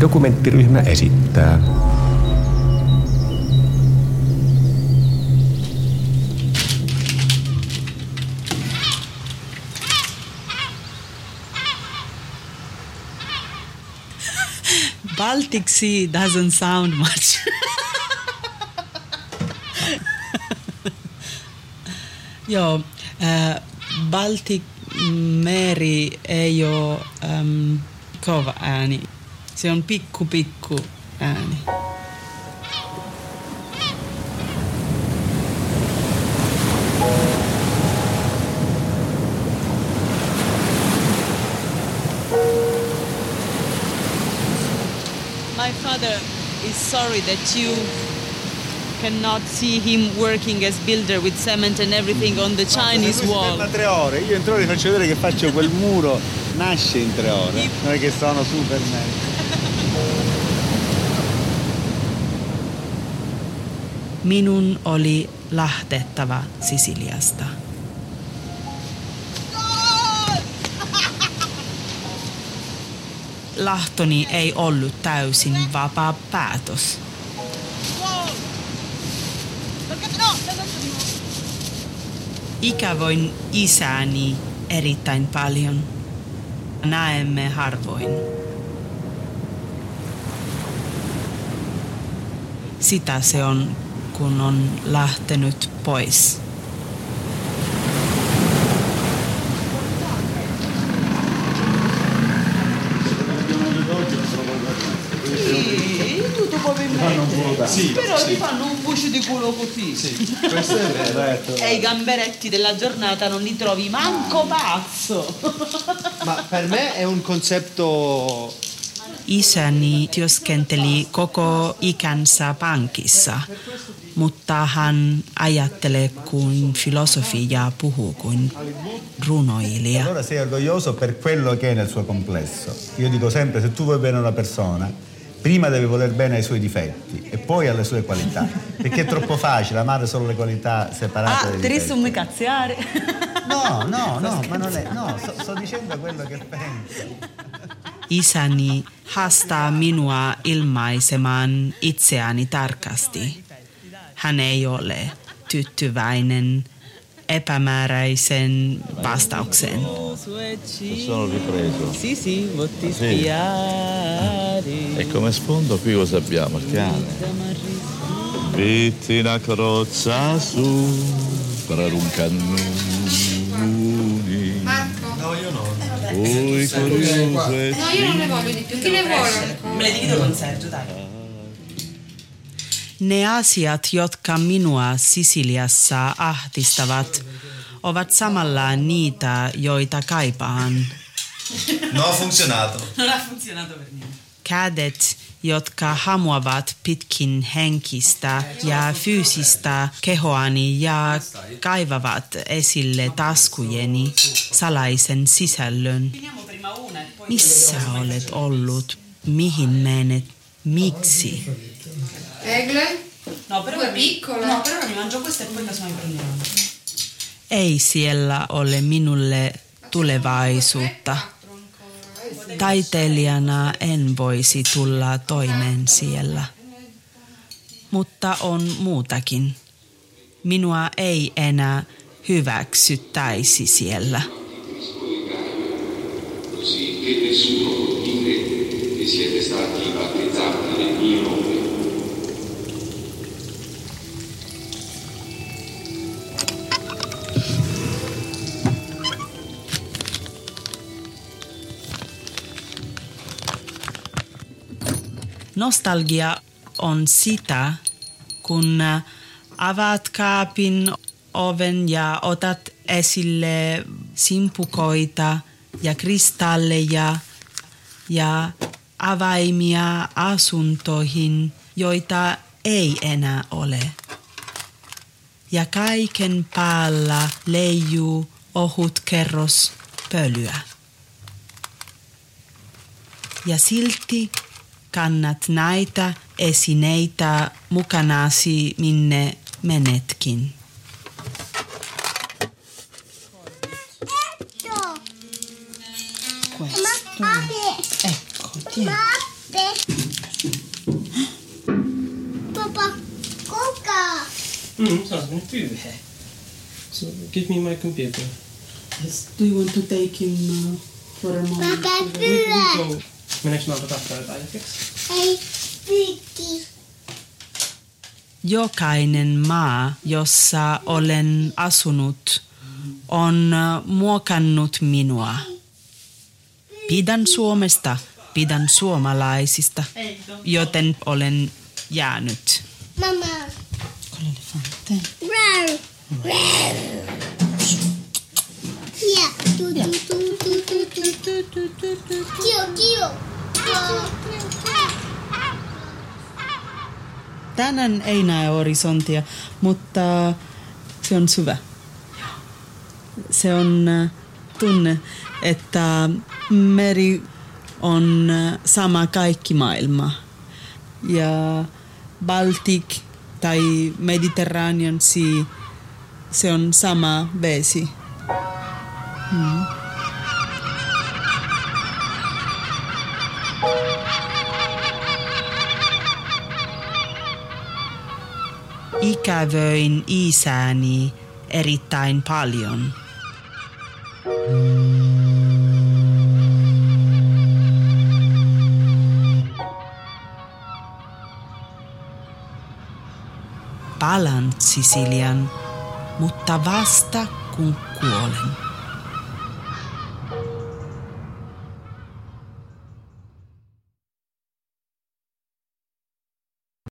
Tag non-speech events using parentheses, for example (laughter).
Dokumenttiryhmä esittää. Baltic Sea doesn't sound much. Joo, äh, Baltic meri ei ole ähm, kova ääni. Se on pikku pikku ääni. My father is sorry that you cannot see him working as builder with cement and everything on the Chinese wall. Ma tre ore, io in tre ore vi faccio vedere che faccio quel muro, nasce in tre ore, non è che sono Superman. Minun oli lähtettävä Sisiliasta. Lahtoni ei ollut täysin vapaa päätös. Ikävoin isäni erittäin paljon. Näemme harvoin. Sitä se on, kun on lähtenyt pois. Tutto probabilmente. Sì, Però sì. ti fanno un bucio di culo così. Sì, questo è vero, ecco. E i gamberetti della giornata non li trovi manco pazzo. (laughs) Ma per me è un concetto Isäni työskenteli koko ikänsä pankissa, mutta hän ajattelee kuin filosofi ja puhuu kuin runoilija. Allora sei orgoglioso per quello che è nel suo complesso. Io dico sempre, se tu vuoi bene a una persona, prima devi voler bene ai suoi difetti e poi alle sue qualità. Perché è troppo facile amare solo le qualità separate Ah, mi cazziare. No, no, (laughs) no, ma non è... No, sto, sto dicendo quello che penso. Isäni haastaa minua ilmaisemaan itseäni tarkasti. Hän ei ole tyytyväinen epämääräisen vastaukseen. Sono ripreso. Sì, sì, votti Sì. spiare. E come sfondo qui cosa abbiamo? Il cane. Metti una carrozza su per un cannoni. No, io no. Oi curioso e No, io non ne voglio di più. Chi ne vuole? Me le divido con Sergio, dai. Ne asiat, jotka minua Sisiliassa ahdistavat, ovat samalla niitä, joita kaipaan. No ha funzionato. Non ha funzionato per niente. Kädet, jotka hamuavat pitkin henkistä ja fyysistä kehoani ja kaivavat esille taskujeni salaisen sisällön. Missä olet ollut? Mihin menet? Miksi? Egle? No, però Due mi- piccole. No, però mi mangio questa e poi casomai prendiamo. Ei siellä ole minulle tulevaisuutta. Taiteilijana en voisi tulla toimeen siellä. Mutta on muutakin. Minua ei enää hyväksyttäisi siellä. così che nessuno può dire che siete stati battezzati nel mio nome. Nostalgia on sitä, kun avaat kaapin oven ja otat esille simpukoita ja kristalleja ja avaimia asuntoihin, joita ei enää ole. Ja kaiken päällä leijuu ohut kerros pölyä. Ja silti kannat näitä esineitä mukanasi minne menetkin. Questo. Ecco, tieni. Papa, kuka? Mm. So give me my computer. Yes. Do you want to take him uh, for a moment? Papa, Meneekö noita pöytään hetkeksi? Ei, pyykki. Jokainen maa, jossa olen asunut, on muokannut minua. Pidän Suomesta, pidän suomalaisista, joten olen jäänyt. Mama. Rau. elefanten. Rau. Rau. Ja, du, du, du. Tänään ei näe horisontia, mutta se on syvä. Se on äh, tunne, että meri on äh, sama kaikki maailma. Ja Baltic tai Mediterranean Sea, se on sama vesi. Mm. Ikävöin isäni erittäin paljon. Palan Sisilian, mutta vasta kun kuolen.